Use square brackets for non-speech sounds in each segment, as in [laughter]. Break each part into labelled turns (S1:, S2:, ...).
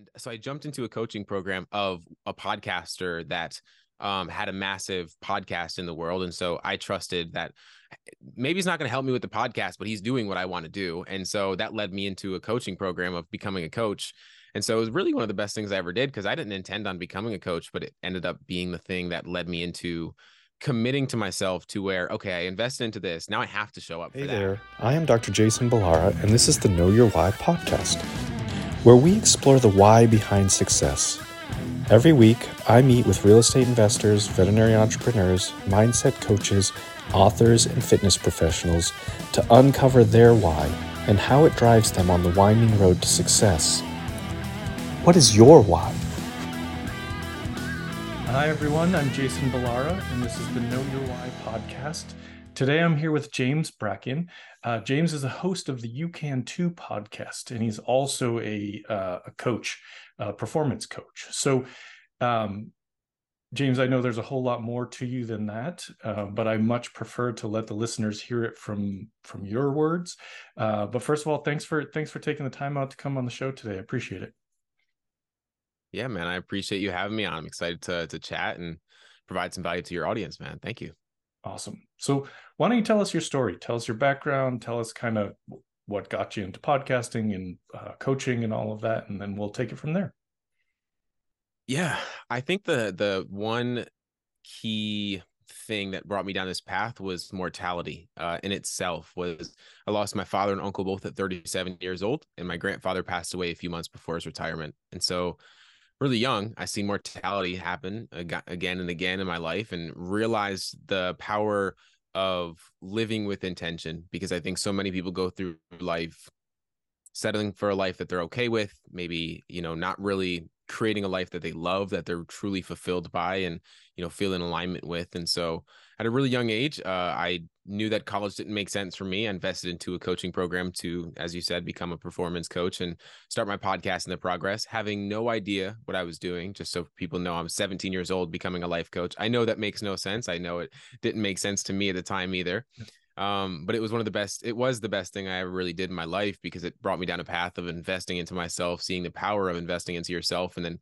S1: And so I jumped into a coaching program of a podcaster that um, had a massive podcast in the world. And so I trusted that maybe he's not going to help me with the podcast, but he's doing what I want to do. And so that led me into a coaching program of becoming a coach. And so it was really one of the best things I ever did because I didn't intend on becoming a coach, but it ended up being the thing that led me into committing to myself to where, okay, I invested into this. Now I have to show up.
S2: Hey there. I am Dr. Jason Ballara, and this is the Know Your Why podcast, where we explore the why behind success. Every week, I meet with real estate investors, veterinary entrepreneurs, mindset coaches, authors, and fitness professionals to uncover their why and how it drives them on the winding road to success. What is your why?
S3: Hi, everyone. I'm Jason Ballara, and this is the Know Your Why podcast. Today, I'm here with James Brackin. Uh, James is a host of the You Can Too podcast, and he's also a, uh, a coach, a performance coach. So, um, James, I know there's a whole lot more to you than that, uh, but I much prefer to let the listeners hear it from from your words. Uh, but first of all, thanks for thanks for taking the time out to come on the show today. I appreciate it.
S1: Yeah, man, I appreciate you having me on. I'm excited to to chat and provide some value to your audience, man. Thank you.
S3: Awesome. So, why don't you tell us your story? Tell us your background. Tell us kind of what got you into podcasting and uh, coaching and all of that, and then we'll take it from there.
S1: Yeah, I think the the one key thing that brought me down this path was mortality uh, in itself was i lost my father and uncle both at 37 years old and my grandfather passed away a few months before his retirement and so really young, I see mortality happen again and again in my life and realize the power of living with intention because I think so many people go through life settling for a life that they're okay with, maybe, you know, not really creating a life that they love, that they're truly fulfilled by and, you know, feel in alignment with. And so at a really young age, uh, I knew that college didn't make sense for me. I invested into a coaching program to, as you said, become a performance coach and start my podcast in the progress, having no idea what I was doing. Just so people know, I'm 17 years old, becoming a life coach. I know that makes no sense. I know it didn't make sense to me at the time either. Um, but it was one of the best, it was the best thing I ever really did in my life because it brought me down a path of investing into myself, seeing the power of investing into yourself, and then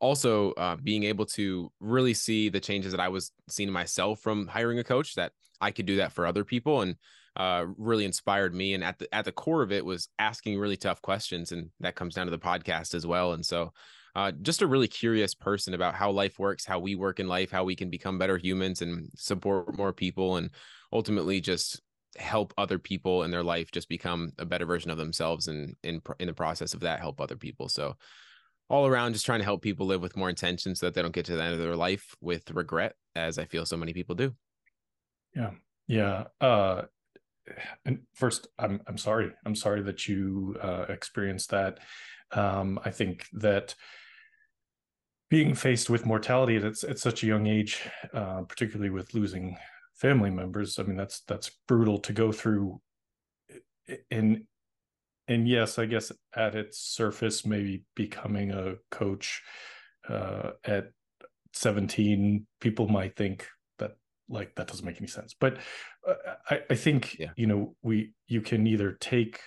S1: also uh, being able to really see the changes that I was seeing myself from hiring a coach that I could do that for other people and uh, really inspired me. And at the at the core of it was asking really tough questions, and that comes down to the podcast as well. And so, uh, just a really curious person about how life works, how we work in life, how we can become better humans and support more people, and ultimately just help other people in their life just become a better version of themselves and in in the process of that help other people. So all around just trying to help people live with more intention so that they don't get to the end of their life with regret as i feel so many people do.
S3: Yeah. Yeah uh and first i'm i'm sorry. I'm sorry that you uh experienced that. Um i think that being faced with mortality at, at such a young age uh particularly with losing family members i mean that's that's brutal to go through in and yes, I guess at its surface, maybe becoming a coach uh, at 17, people might think that like that doesn't make any sense. But uh, I, I think yeah. you know we you can either take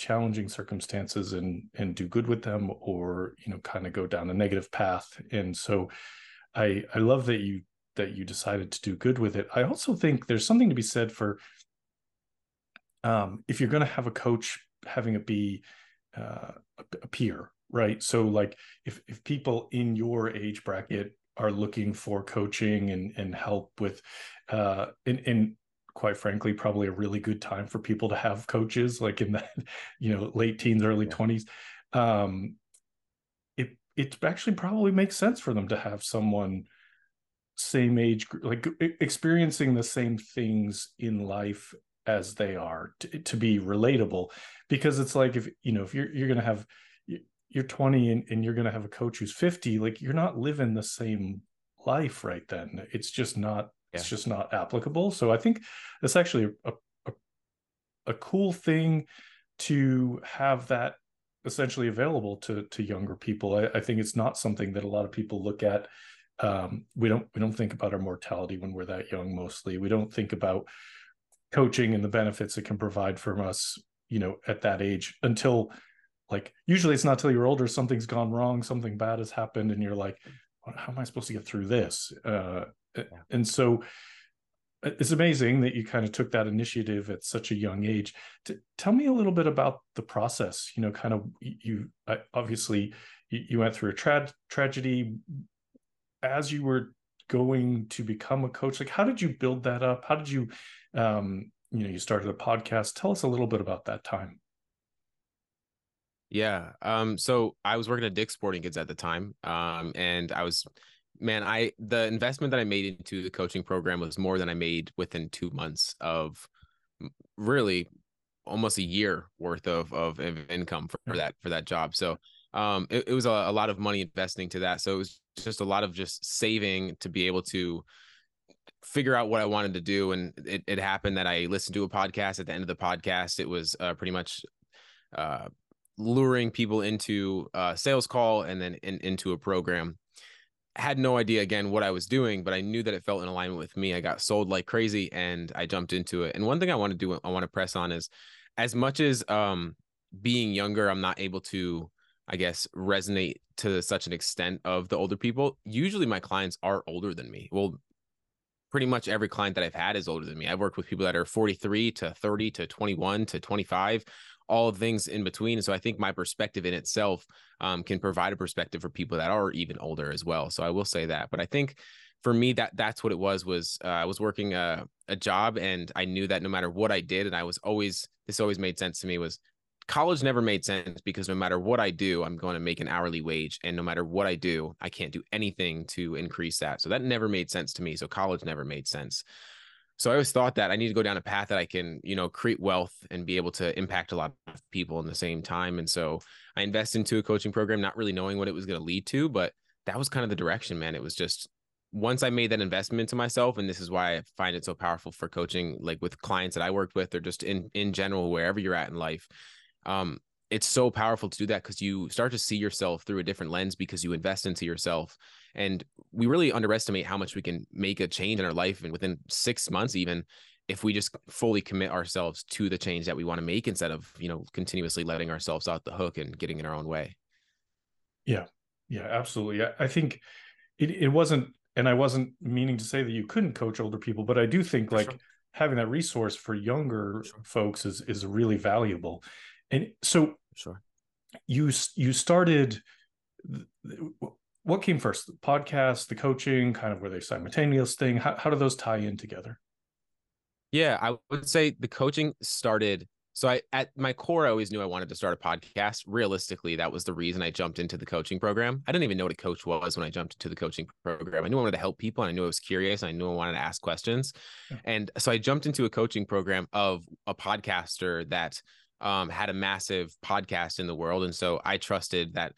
S3: challenging circumstances and and do good with them, or you know kind of go down a negative path. And so, I I love that you that you decided to do good with it. I also think there's something to be said for um, if you're going to have a coach having it be uh, a peer, right? So like if if people in your age bracket are looking for coaching and and help with uh and, and quite frankly probably a really good time for people to have coaches like in that [laughs] you know late teens early yeah. 20s um it it actually probably makes sense for them to have someone same age like experiencing the same things in life as they are to, to be relatable because it's like if you know if you're you're gonna have you're 20 and, and you're gonna have a coach who's 50 like you're not living the same life right then it's just not. It's just not applicable. So i think that's actually a, a, a cool thing to have that essentially available to to younger people. I, I, think it's not something that a lot of people look at. Um, we don't we don't think about our mortality when we're that young mostly. We don't think about coaching and the benefits it can provide from us you know at that age until like usually it's not till you're older something's gone wrong something bad has happened and you're like how am i supposed to get through this? Uh, yeah. and so uh, it's amazing that you kind of took that initiative at such a young age. To, tell me a little bit about the process you know kind of you obviously you, went through a tra- tragedy. As you were going to become a coach like how did you build that up? How did you um you know you started a podcast? Tell us a little bit about that time
S1: yeah um so i was working at dick's sporting goods at the time um and i was man i the investment that i made into the coaching program was more than i made within two months of really almost a year worth of of income for, for that for that job so um it, it was a, a lot of money investing to that so it was just a lot of just saving to be able to figure out what I wanted to do. And it, it happened that I listened to a podcast. At the end of the podcast, it was uh, pretty much uh, luring people into a sales call and then in, into a program. had no idea again what I was doing, but I knew that it felt in alignment with me. I got sold like crazy and I jumped into it. And one thing I want to do, I want to press on is as much as um, being younger, I'm not able to I guess, resonate to such an extent of the older people. Usually my clients are older than me. Well, pretty much every client that I've had is older than me. I've worked with people that are 43 to 30 to 21 to 25, all things in between. And so I think my perspective in itself um, can provide a perspective for people that are even older as well. So I will say that. But I think for me that that's what it was was uh, I was working a, a job and I knew that no matter what I did and I was always this always made sense to me was college never made sense because no matter what I do, I'm going to make an hourly wage. And no matter what I do, I can't do anything to increase that. So that never made sense to me. So college never made sense. So I always thought that I need to go down a path that I can, you know, create wealth and be able to impact a lot of people in the same time. And so I invest into a coaching program, not really knowing what it was going to lead to, but that was kind of the direction, man. It was just once I made that investment into myself, and this is why I find it so powerful for coaching, like with clients that I worked with, or just in in general, wherever you're at in life, um, it's so powerful to do that because you start to see yourself through a different lens because you invest into yourself and we really underestimate how much we can make a change in our life and within six months even if we just fully commit ourselves to the change that we want to make instead of you know continuously letting ourselves out the hook and getting in our own way
S3: yeah yeah absolutely i, I think it, it wasn't and i wasn't meaning to say that you couldn't coach older people but i do think like sure. having that resource for younger sure. folks is is really valuable and so,
S1: sure,
S3: you you started. What came first, the podcast, the coaching? Kind of were they simultaneous thing? How how do those tie in together?
S1: Yeah, I would say the coaching started. So I at my core, I always knew I wanted to start a podcast. Realistically, that was the reason I jumped into the coaching program. I didn't even know what a coach was when I jumped into the coaching program. I knew I wanted to help people, and I knew I was curious. And I knew I wanted to ask questions, yeah. and so I jumped into a coaching program of a podcaster that um, had a massive podcast in the world. And so I trusted that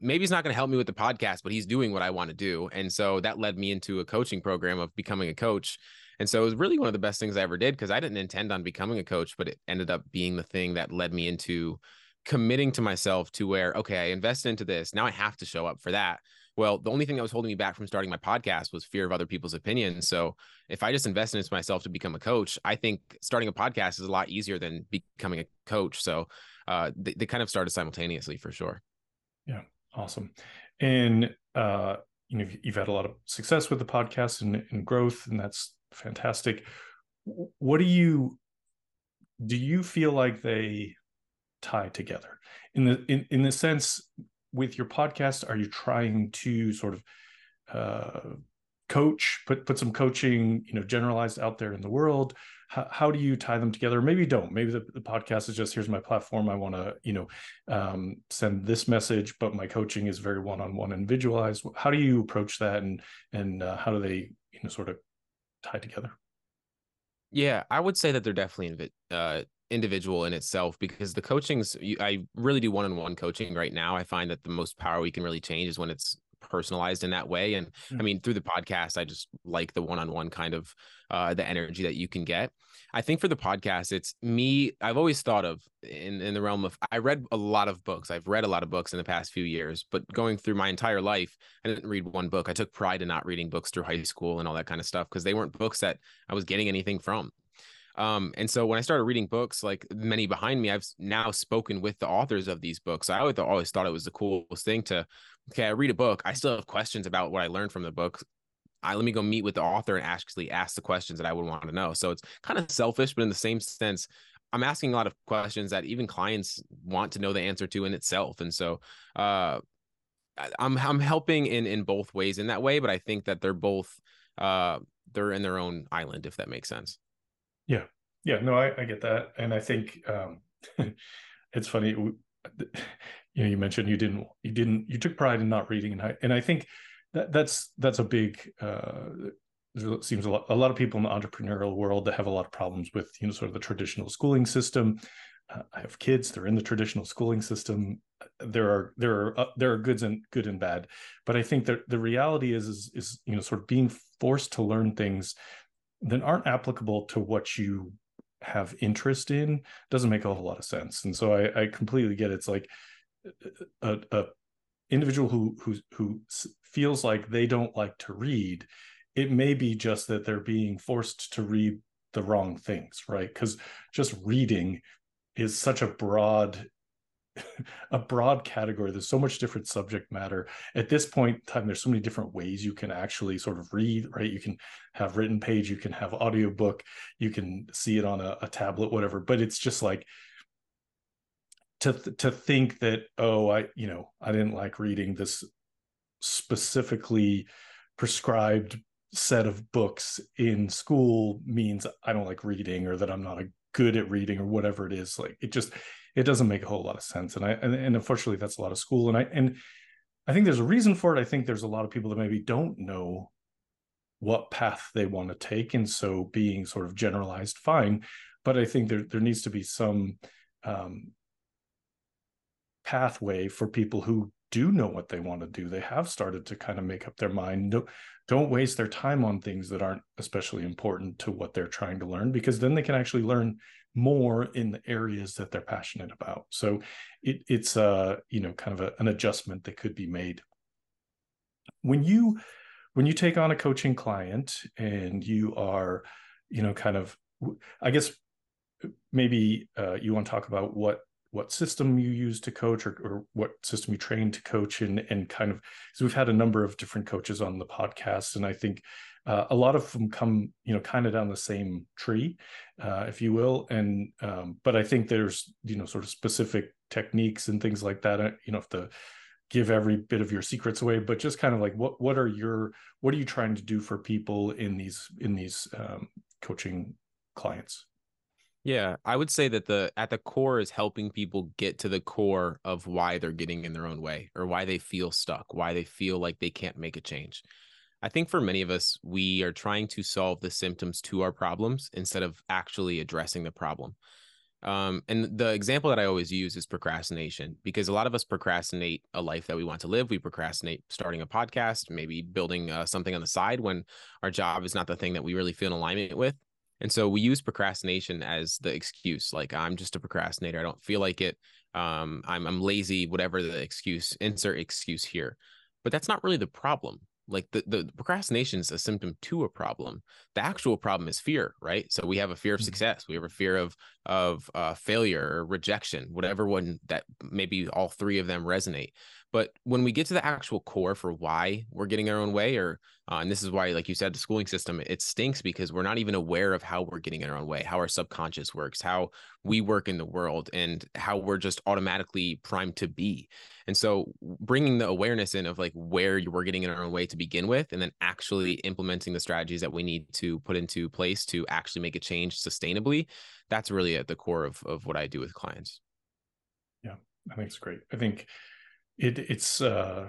S1: maybe he's not going to help me with the podcast, but he's doing what I want to do. And so that led me into a coaching program of becoming a coach. And so it was really one of the best things I ever did because I didn't intend on becoming a coach, but it ended up being the thing that led me into committing to myself to where, okay, I invested into this. Now I have to show up for that. Well, the only thing that was holding me back from starting my podcast was fear of other people's opinions. So if I just invested into myself to become a coach, I think starting a podcast is a lot easier than becoming a coach. So uh, they, they kind of started simultaneously for sure.
S3: Yeah, awesome. And uh, you know, you've had a lot of success with the podcast and, and growth, and that's fantastic. What do you do? You feel like they tie together in the in, in the sense with your podcast are you trying to sort of uh, coach put put some coaching you know generalized out there in the world? How, how do you tie them together? Maybe you don't. Maybe the, the podcast is just here's my platform. I want to you know um, send this message but my coaching is very one-on-one individualized how do you approach that? And and uh, how do they you know sort of tie together?
S1: Yeah i would say that they're definitely uh, individual in itself because the coachings I really do one-on-one coaching right now. I find that the most power we can really change is when it's personalized in that way. And I mean, through the podcast, I just like the one-on-one kind of uh, the energy that you can get. I think for the podcast, it's me. I've always thought of in in the realm of I read a lot of books. I've read a lot of books in the past few years, but going through my entire life, I didn't read one book. I took pride in not reading books through high school and all that kind of stuff because they weren't books that I was getting anything from. Um, and so when I started reading books, like many behind me, I've now spoken with the authors of these books. I always, always thought it was the coolest thing to, okay, I read a book. I still have questions about what I learned from the book. I let me go meet with the author and actually ask the questions that I would want to know. So it's kind of selfish, but in the same sense, I'm asking a lot of questions that even clients want to know the answer to in itself. And so uh, I'm I'm helping in in both ways in that way, but I think that they're both uh, they're in their own island, if that makes sense.
S3: Yeah, yeah, no, I, I get that, and I think um, [laughs] it's funny. You know, you mentioned you didn't you didn't you took pride in not reading, and I and I think that that's that's a big. Uh, there seems a lot, a lot of people in the entrepreneurial world that have a lot of problems with you know sort of the traditional schooling system. Uh, I have kids; they're in the traditional schooling system. There are there are uh, there are goods and good and bad, but I think that the reality is is is you know sort of being forced to learn things that aren't applicable to what you have interest in doesn't make a whole lot of sense. And so I, I completely get it. it's like a, a individual who who who feels like they don't like to read. It may be just that they're being forced to read the wrong things, right? Because just reading is such a broad [laughs] a broad category. There's so much different subject matter. At this point in time, there's so many different ways you can actually sort of read, right? You can have written page, you can have audiobook, you can see it on a, a tablet, whatever. But it's just like to to think that, oh, I, you know, I didn't like reading this specifically prescribed set of books in school means I don't like reading or that I'm not a good at reading or whatever it is. Like it just it doesn't make a whole lot of sense. And I and, and unfortunately that's a lot of school. And I and I think there's a reason for it. I think there's a lot of people that maybe don't know what path they want to take. And so being sort of generalized, fine. But I think there there needs to be some um, pathway for people who do know what they want to do. They have started to kind of make up their mind. Don't, don't waste their time on things that aren't especially important to what they're trying to learn, because then they can actually learn more in the areas that they're passionate about. So it, it's a you know kind of a, an adjustment that could be made. When you when you take on a coaching client and you are, you know, kind of, I guess maybe uh, you want to talk about what what system you use to coach or, or what system you train to coach and and kind of because we've had a number of different coaches on the podcast and I think uh, a lot of them come you know kind of down the same tree uh, if you will and um, but i think there's you know sort of specific techniques and things like that uh, you know if the give every bit of your secrets away but just kind of like what what are your what are you trying to do for people in these in these um, coaching clients
S1: yeah, I would say that the at the core is helping people get to the core of why they're getting in their own way or why they feel stuck, why they feel like they can't make a change. I think for many of us, we are trying to solve the symptoms to our problems instead of actually addressing the problem. Um, and the example that I always use is procrastination because a lot of us procrastinate a life that we want to live. We procrastinate starting a podcast, maybe building uh, something on the side when our job is not the thing that we really feel in alignment with. And so we use procrastination as the excuse, like I'm just a procrastinator. I don't feel like it. Um, I'm I'm lazy. Whatever the excuse, insert excuse here. But that's not really the problem like the, the procrastination is a symptom to a problem. The actual problem is fear right? So we have a fear of mm-hmm. success. We have a fear of of uh, failure or rejection whatever one that maybe all three of them resonate. But when we get to the actual core for why we're getting our own way or uh, and this is why like you said the schooling system it stinks because we're not even aware of how we're getting in our own way how our subconscious works how we work in the world and how we're just automatically primed to be. And so bringing the awareness in of like where we're getting in our own way to begin with, and then actually implementing the strategies that we need to put into place to actually make a change sustainably, that's really at the core of, of what I do with clients.
S3: Yeah, I think it's great. I think it it's uh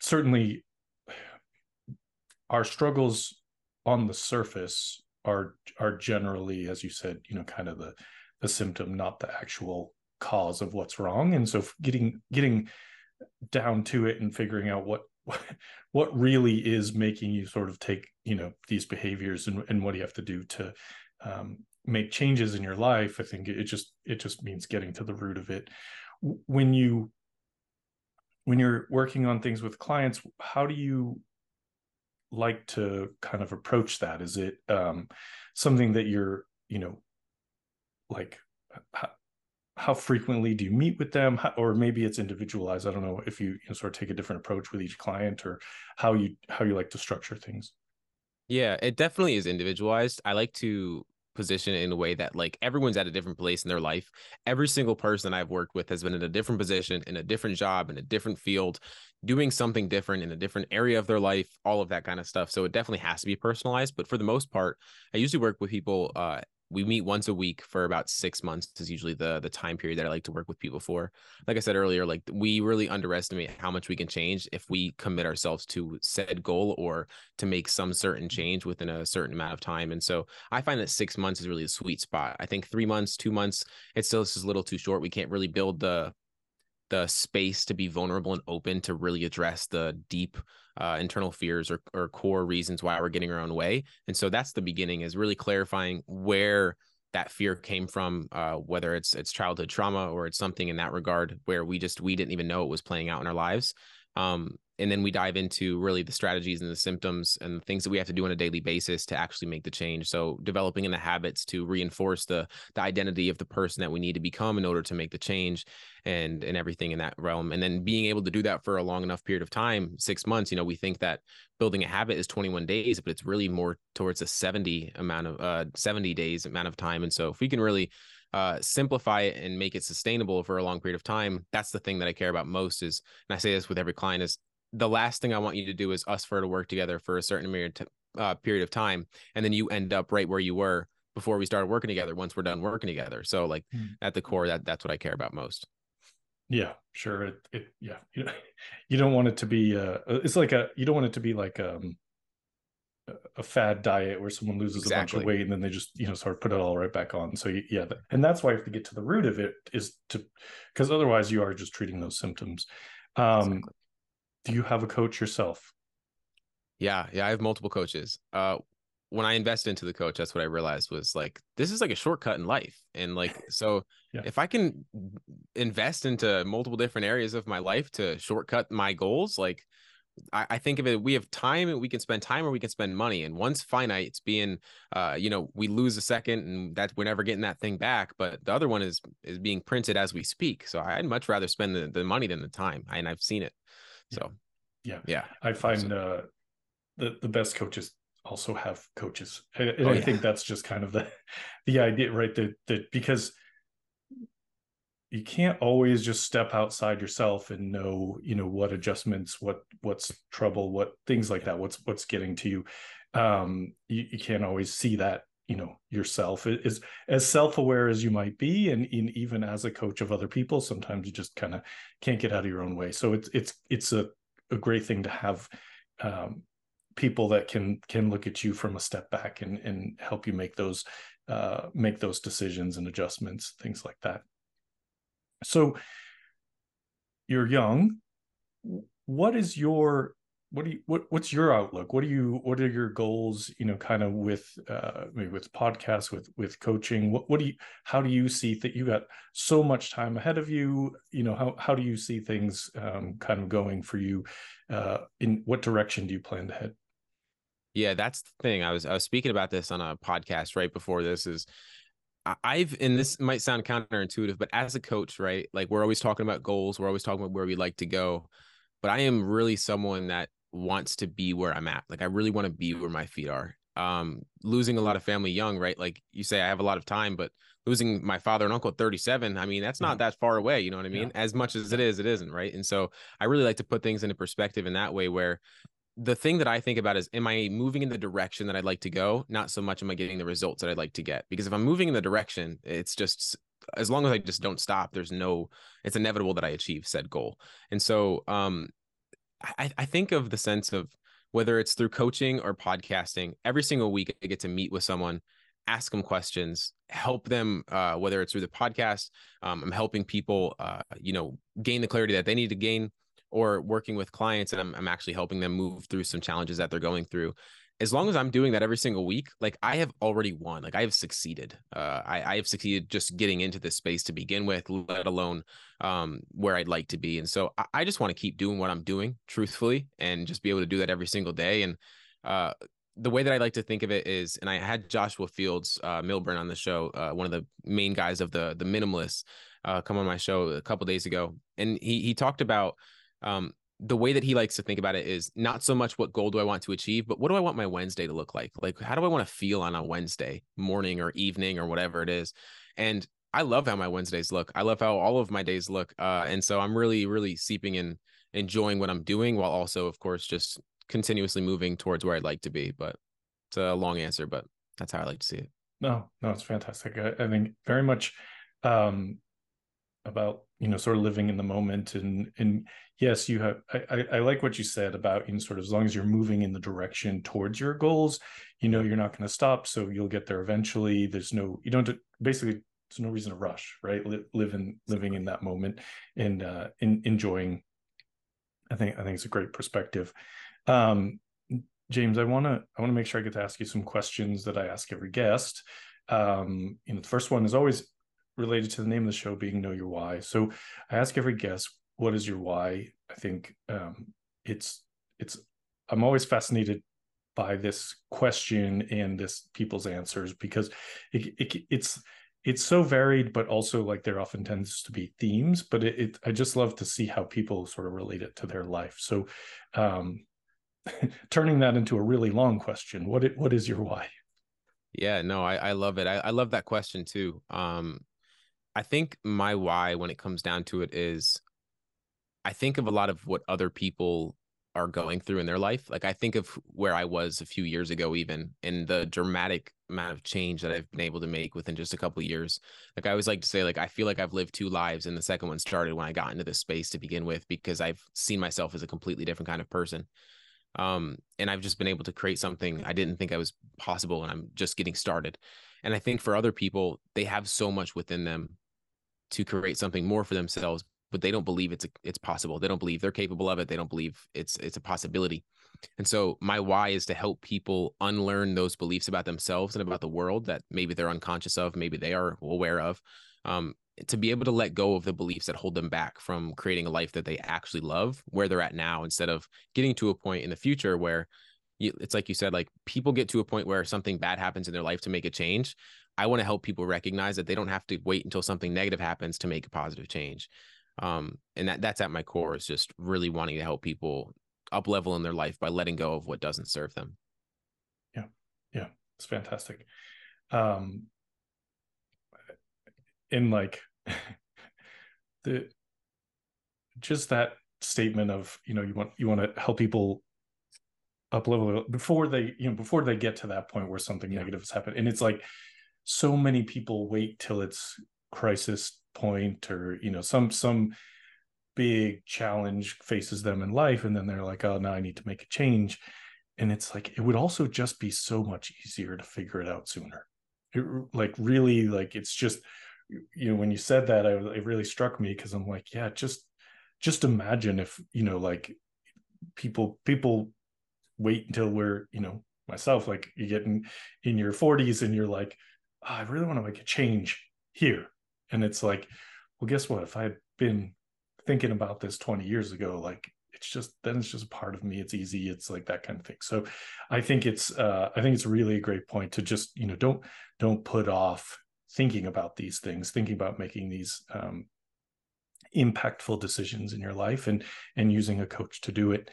S3: certainly our struggles on the surface are are generally, as you said, you know, kind of the the symptom, not the actual cause of what's wrong and so getting getting down to it and figuring out what [laughs] what really is making you sort of take you know these behaviors and, and what do you have to do to um, make changes in your life i think it just it just means getting to the root of it. When you when you're working on things with clients how do you like to kind of approach that? Is it um, something that you're you know like how, how frequently do you meet with them? How, or maybe it's individualized. I don't know if you, you know, sort of take a different approach with each client or how you how you like to structure things.
S1: Yeah it definitely is individualized. I like to position in a way that like everyone's at a different place in their life. Every single person i've worked with has been in a different position in a different job in a different field doing something different in a different area of their life all of that kind of stuff. So it definitely has to be personalized but for the most part i usually work with people uh, we meet once a week for about six months is usually the the time period that I like to work with people for. Like I said earlier, like we really underestimate how much we can change if we commit ourselves to said goal or to make some certain mm-hmm. change within a certain amount of time. And so I find that six months is really the sweet spot. I think three months, two months, it's still just a little too short. We can't really build the the space to be vulnerable and open to really address the deep uh, internal fears or, or core reasons why we're getting our own way. And so that's the beginning is really clarifying where that fear came from, uh, whether it's it's childhood trauma or it's something in that regard where we just we didn't even know it was playing out in our lives. Um, and then we dive into really the strategies and the symptoms and the things that we have to do on a daily basis to actually make the change so developing in the habits to reinforce the the identity of the person that we need to become in order to make the change and and everything in that realm and then being able to do that for a long enough period of time six months you know we think that building a habit is 21 days but it's really more towards a 70 amount of uh 70 days amount of time and so if we can really uh, simplify it and make it sustainable for a long period of time. That's the thing that I care about most. Is and I say this with every client is the last thing I want you to do is us for to work together for a certain period uh, period of time, and then you end up right where you were before we started working together. Once we're done working together, so like mm. at the core, that that's what I care about most.
S3: Yeah, sure. It, it yeah, you know, [laughs] you don't want it to be. Uh, it's like a you don't want it to be like um a fad diet where someone loses exactly. a bunch of weight and then they just you know sort of put it all right back on so yeah and that's why you have to get to the root of it is to because otherwise you are just treating those symptoms um exactly do you have a coach yourself?
S1: Yeah, yeah, I have multiple coaches. Uh when I invested into the coach, that's what I realized was like this is like a shortcut in life. And like [laughs] so yeah. if I can invest into multiple different areas of my life to shortcut my goals, like I, I, think of it we have time we can spend time or we can spend money and one's finite it's being uh you know we lose a second and that we're never getting that thing back but the other one is is being printed as we speak so i'd much rather spend the, the money than the time and i've seen it so
S3: yeah,
S1: yeah,
S3: I find uh, the the best coaches also have coaches, and, and oh, I yeah. think that's just kind of the [laughs] the idea, right? That that because you can't always just step outside yourself and know you know what adjustments what what's trouble what things like that what's what's getting to you. Um you, you can't always see that you know yourself is as self-aware as you might be and in, even as a coach of other people sometimes you just kind of can't get out of your own way. So it's it's it's a, a great thing to have um, people that can can look at you from a step back and and help you make those uh, make those decisions and adjustments things like that. So you're young. What is your what do you what what's your outlook? What do you what are your goals you know kind of with uh maybe with podcasts with with coaching? What what do you how do you see that you got so much time ahead of you? You know how how do you see things um kind of going for you uh in what direction do you plan to head?
S1: Yeah that's the thing. I was i was speaking about this on a podcast right before this is I've and this might sound counterintuitive, but as a coach, right? Like we're always talking about goals, we're always talking about where we like to go. But I am really someone that wants to be where I'm at. Like I really want to be where my feet are. Um, losing a lot of family young, right? Like you say, I have a lot of time, but losing my father and uncle at 37, I mean, that's not mm-hmm. that far away. You know what I mean? Yeah. As much as it is, it isn't, right? And so I really like to put things into perspective in that way where the thing that I think about is, am I moving in the direction that I'd like to go? Not so much am I getting the results that I'd like to get. Because if I'm moving in the direction, it's just as long as I just don't stop, there's no, it's inevitable that I achieve said goal. And so, um, I, I think of the sense of whether it's through coaching or podcasting, every single week I get to meet with someone, ask them questions, help them, uh, whether it's through the podcast, um, I'm helping people, uh, you know, gain the clarity that they need to gain, or working with clients and I'm, I'm actually helping them move through some challenges that they're going through as long as I'm doing that every single week, like I have already won. Like I have succeeded. Uh, I, I have succeeded just getting into this space to begin with, let alone um, where I'd like to be. And so I, I just want to keep doing what I'm doing, truthfully, and just be able to do that every single day. And uh, the way that I like to think of it is, and I had Joshua Fields uh, Millburn on the show, uh, one of the main guys of the the minimalists, uh, come on my show a couple days ago, and he he talked about um, the way that he likes to think about it is not so much what goal do I want to achieve, but what do I want my Wednesday to look like? Like, how do I want to feel on a Wednesday morning or evening or whatever it is? And I love how my Wednesdays look. I love how all of my days look. Uh, and so I'm really, really seeping in, enjoying what I'm doing while also, of course, just continuously moving towards where I'd like to be. But it's a long answer, but that's how I like to see it.
S3: No, no, it's fantastic. I, I think very much um, about you know sort of living in the moment and and yes you have I, I like what you said about you know sort of as long as you're moving in the direction towards your goals you know you're not going to stop so you'll get there eventually. There's no you don't basically there's no reason to rush right? Live in living in that moment and uh in, enjoying. I think i think it's a great perspective. Um james i want to i want to make sure i get to ask you some questions that i ask every guest. Um you know the first one is always related to the name of the show being know your why. So i ask every guest what is your why? I think um, it's it's i'm always fascinated by this question and this people's answers because it, it, it's it's so varied but also like there often tends to be themes but it, it, i just love to see how people sort of relate it to their life. So um [laughs] turning that into a really long question what it, what is your why?
S1: Yeah no i, I love it. I, I love that question too. Um I think my why when it comes down to it is I think of a lot of what other people are going through in their life. Like I think of where I was a few years ago, even and the dramatic amount of change that I've been able to make within just a couple of years. Like I always like to say, like I feel like I've lived two lives, and the second one started when I got into this space to begin with, because I've seen myself as a completely different kind of person. Um, and I've just been able to create something I didn't think I was possible, and I'm just getting started. And I think for other people, they have so much within them to create something more for themselves but they don't believe it's it's possible. They don't believe they're capable of it. They don't believe it's it's a possibility. And so my why is to help people unlearn those beliefs about themselves and about the world that maybe they're unconscious of maybe they are aware of um, to be able to let go of the beliefs that hold them back from creating a life that they actually love where they're at now instead of getting to a point in the future where you, it's like you said like people get to a point where something bad happens in their life to make a change I want to help people recognize that they don't have to wait until something negative happens to make a positive change. Um, and that that's at my core is just really wanting to help people up level in their life by letting go of what doesn't serve them.
S3: Yeah. Yeah. It's fantastic. Um, in like [laughs] the, just that statement of, you know, you want, you want to help people up level before they, you know, before they get to that point where something yeah. negative has happened. And it's like, so many people wait till it's crisis point or you know some some big challenge faces them in life and then they're like oh now i need to make a change. And it's like it would also just be so much easier to figure it out sooner. It, like really like it's just you know when you said that I, it really struck me because i'm like yeah just just imagine if you know like people people wait until we're you know myself like you get in in your 40s and you're like oh, I really want to make a change here. And it's like, well, guess what? If I had been thinking about this 20 years ago, like it's just then it's just a part of me. It's easy. It's like that kind of thing. So I think it's uh I think it's really a great point to just, you know, don't don't put off thinking about these things, thinking about making these um impactful decisions in your life and and using a coach to do it.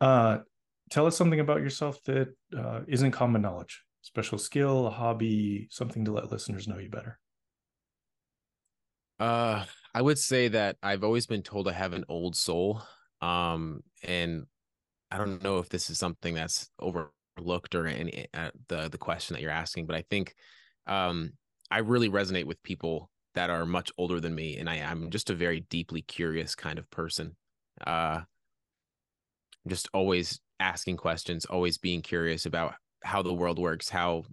S3: Uh tell us something about yourself that uh, not common knowledge special skill, a hobby, something to let listeners know you better?
S1: Uh, I would say that I've always been told I have an old soul. Um, and I don't know if this is something that's overlooked or any uh, the the question that you're asking, but I think um I really resonate with people that are much older than me, and I am just a very deeply curious kind of person. Uh, just always asking questions, always being curious about how the world works, how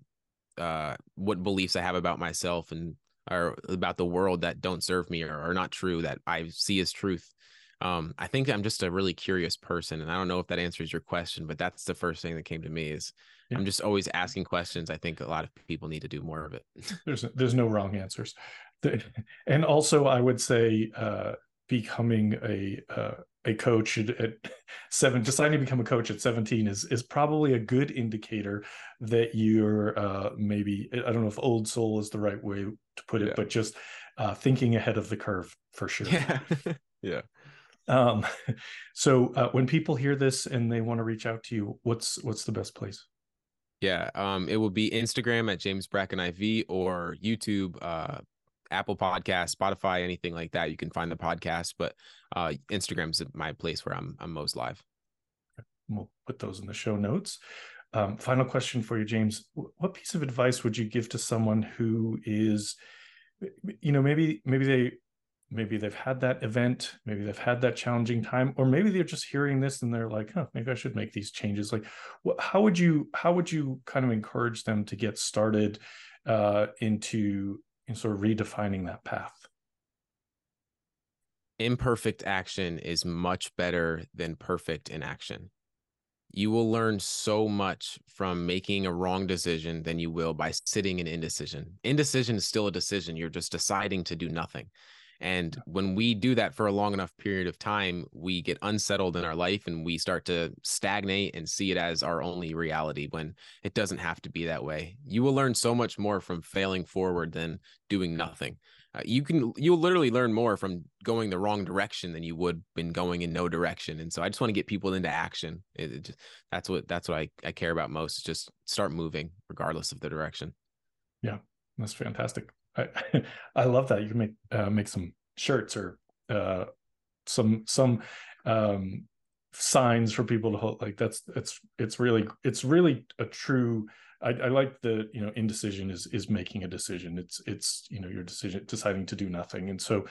S1: uh what beliefs I have about myself and or about the world that don't serve me or are not true that I see as truth. Um, I think I'm just a really curious person, and I don't know if that answers your question, but that's the first thing that came to me is yeah. I'm just always asking questions. I think a lot of people need to do more of it.
S3: there's there's no wrong answers, and also I would say uh, becoming a uh, a coach at, at, [laughs] seven deciding to become a coach at 17 is is probably a good indicator that you're uh, maybe i don't know if old soul is the right way to put it yeah. but just uh, thinking ahead of the curve for sure.
S1: Yeah. [laughs] Yeah.
S3: Um [laughs] so uh, when people hear this and they want to reach out to you what's what's the best place?
S1: Yeah um it will be instagram at james brackin iv or youtube uh Apple Podcast, Spotify, anything like that. You can find the podcast, but uh, Instagram's my place where I'm I'm most live.
S3: We'll put those in the show notes. Um, final question for you, James. What piece of advice would you give to someone who is, you know, maybe maybe they maybe they've had that event, maybe they've had that challenging time, or maybe they're just hearing this and they're like, "Huh, maybe I should make these changes." Like, how would you how would you kind of encourage them to get started uh, into and sort of redefining that path.
S1: Imperfect action is much better than perfect inaction. You will learn so much from making a wrong decision than you will by sitting in indecision. Indecision is still a decision. You're just deciding to do nothing and when we do that for a long enough period of time, we get unsettled in our life and we start to stagnate and see it as our only reality when it doesn't have to be that way. You will learn so much more from failing forward than doing nothing. Uh, you can you'll literally learn more from going the wrong direction than you would been going in no direction. And so I just want to get people into action. It, it just, that's what that's what I, I care about most. Just start moving regardless of the direction.
S3: Yeah, that's fantastic. I, [laughs] I love that you can make uh, make some shirts or uh, some some um, signs for people to hold. Like that's it's it's really it's really a true. I, I, like the you know indecision is is making a decision. It's it's you know your decision deciding to do nothing, and so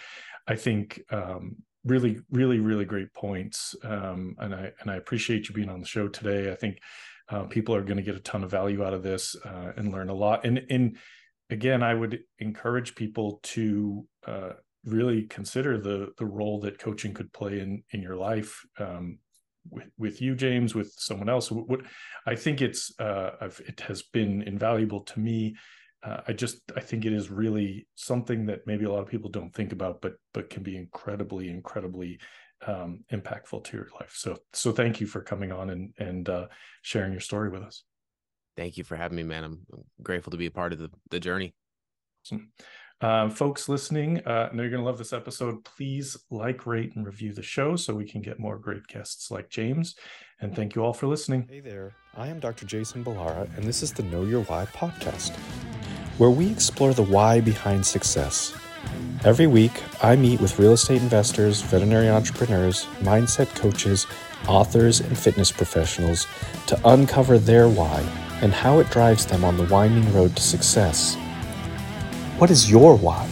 S3: I think um, really really really great points. Um, and I and I appreciate you being on the show today. I think uh, people are going to get a ton of value out of this uh, and learn a lot. And and again, I would encourage people to uh, really consider the the role that coaching could play in in your life. Um, with, with you, James, with someone else. What I think it's uh, it has been invaluable to me. Uh, I just I think it is really something that maybe a lot of people don't think about, but but can be incredibly incredibly um, impactful to your life. So so thank you for coming on and and uh, sharing your story with us.
S1: Thank you for having me, man. I'm grateful to be a part of the, the journey.
S3: Awesome. Uh, folks listening, uh, I know you're going to love this episode. Please like, rate, and review the show so we can get more great guests like James. And thank you all for listening.
S2: Hey there, I am Dr. Jason Ballara, and this is the Know Your Why podcast, where we explore the why behind success. Every week, I meet with real estate investors, veterinary entrepreneurs, mindset coaches, authors, and fitness professionals to uncover their why and how it drives them on the winding road to success. What is your why?